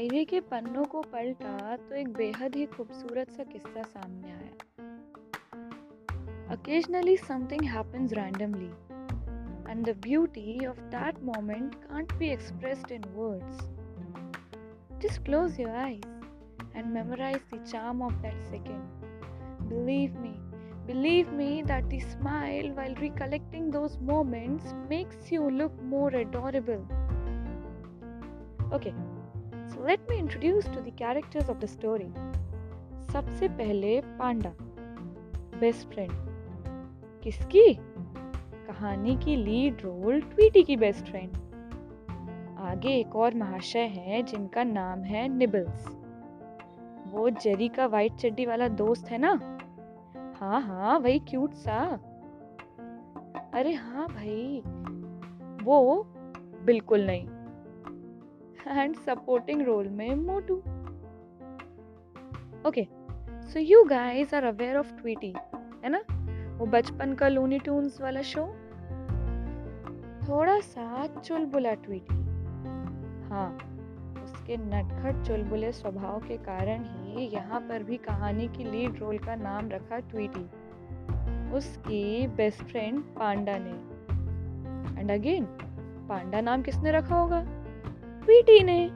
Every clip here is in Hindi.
डायरी के पन्नों को पलटा तो एक बेहद ही खूबसूरत सा किस्सा सामने आया Occasionally, something happens randomly, and the beauty of that moment can't be expressed in words. Just close your eyes and memorize the charm of that second. Believe me, believe me that the smile while recollecting those moments makes you look more adorable. Okay, so, let me introduce to the characters of the story. सबसे पहले पांडा बेस्ट फ्रेंड किसकी? कहानी की लीड रोल ट्वीटी की बेस्ट फ्रेंड आगे एक और महाशय हैं जिनका नाम है निबल्स वो जेरी का वाइट चड्डी वाला दोस्त है ना? हाँ हाँ वही क्यूट सा. अरे हाँ भाई, वो बिल्कुल नहीं. एंड सपोर्टिंग रोल में Motu okay so you guys are aware of Tweety है ना? वो बचपन का लूनी टून्स वाला शो थोड़ा सा चुलबुला ट्वीटी हाँ उसके नटखट चुलबुले स्वभाव के कारण ही यहाँ पर भी कहानी की लीड रोल का नाम रखा ट्वीटी उसकी बेस्ट फ्रेंड पांडा ने. एंड अगेन पांडा नाम किसने रखा होगा? ट्वीटी ने।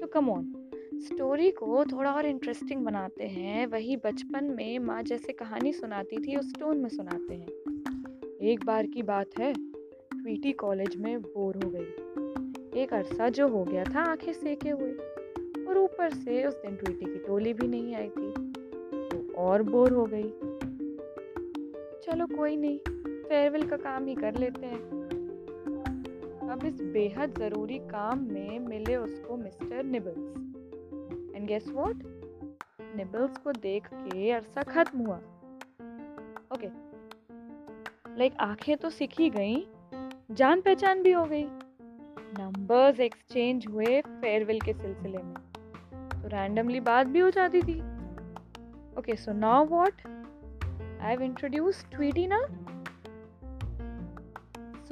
तो कम ऑन स्टोरी को थोड़ा और इंटरेस्टिंग बनाते हैं। वही बचपन में माँ जैसे कहानी सुनाती थी, उस टोन में सुनाते हैं। एक बार की बात है ट्वीटी कॉलेज में बोर हो गई। एक अरसा जो हो गया था, आँखें सेके हुए। और ऊपर से उस दिन ट्वीटी की टोली भी नहीं आई थी। तो और बोर हो गई। चलो कोई नहीं फेयरवेल का काम ही कर लेते हैं। अब इस बेहद ज़रूरी काम में मिले उसको mister Nibbles. And guess what Nibbles को देख के अरसा खत्म हुआ। ओके लाइक आँखें तो सीख ही गई जान पहचान भी हो गई। नंबर्स एक्सचेंज हुए फेयरवेल के सिलसिले में। तो रैंडमली बात भी हो जाती थी। Okay so now what I have introduce Tweety ना?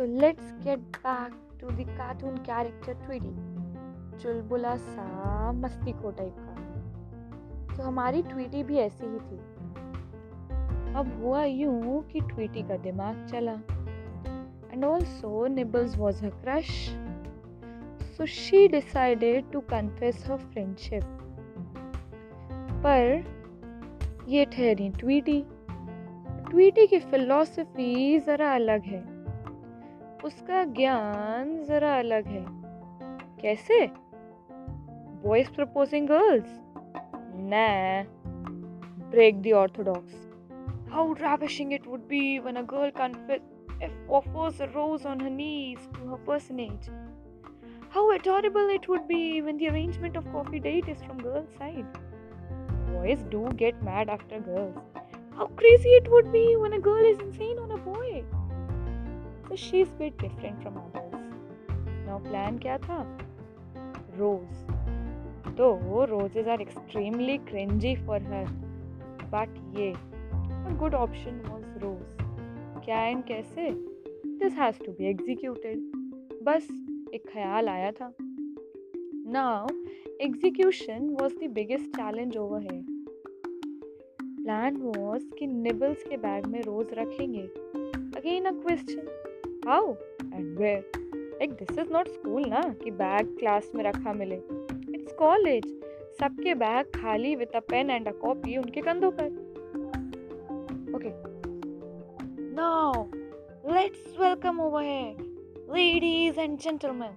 So let's get back to cartoon character Tweety चुलबुला सा मस्ती को टाइप का। तो हमारी ट्वीटी भी ऐसी ही थी। अब हुआ यूँ कि ट्वीटी का दिमाग चला। And also Nibbles was her crush so she decided to confess her friendship पर ये ठहरी ट्वीटी ट्वीटी की फिलॉसफी ज़रा अलग है। उसका ज्ञान ज़रा अलग है कैसे boys proposing girls? Nah. Break the orthodox. How ravishing it would be when a girl confess offers a rose on her knees to her personage. How adorable it would be when the arrangement of coffee date is from girl's side. Boys do get mad after girls. How crazy it would be when a girl is insane on a boy. She's a bit different from others. Now plan kya tha? Rose. Though roses are extremely cringy for her, but yeah, a good option was rose. क्या एंड कैसे this has to be executed बस एक ख्याल आया था now execution was the biggest challenge over है प्लान वॉज़ कि निबल्स के बैग में रोज रखेंगे again a question how and where like this is not school ना कि बैग क्लास में रखा मिले। इट्स कॉलेज सबके बैग खाली with a pen and a copy उनके कंधों पर। Okay now let's welcome over here ladies and gentlemen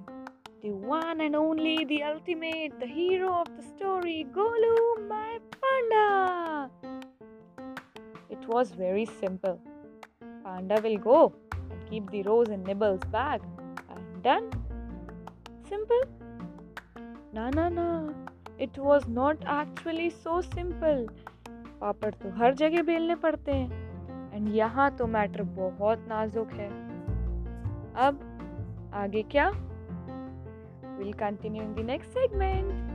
one and only, the ultimate, the hero of the story, Golu, my panda. It was very simple. Panda will go. and keep the rose in Nibble's bag. And done. Simple. ना ना ना it was not actually so simple पापड़ तो हर जगह बेलने पड़ते हैं एंड यहाँ तो मैटर बहुत नाजुक है अब आगे क्या will continue in the next segment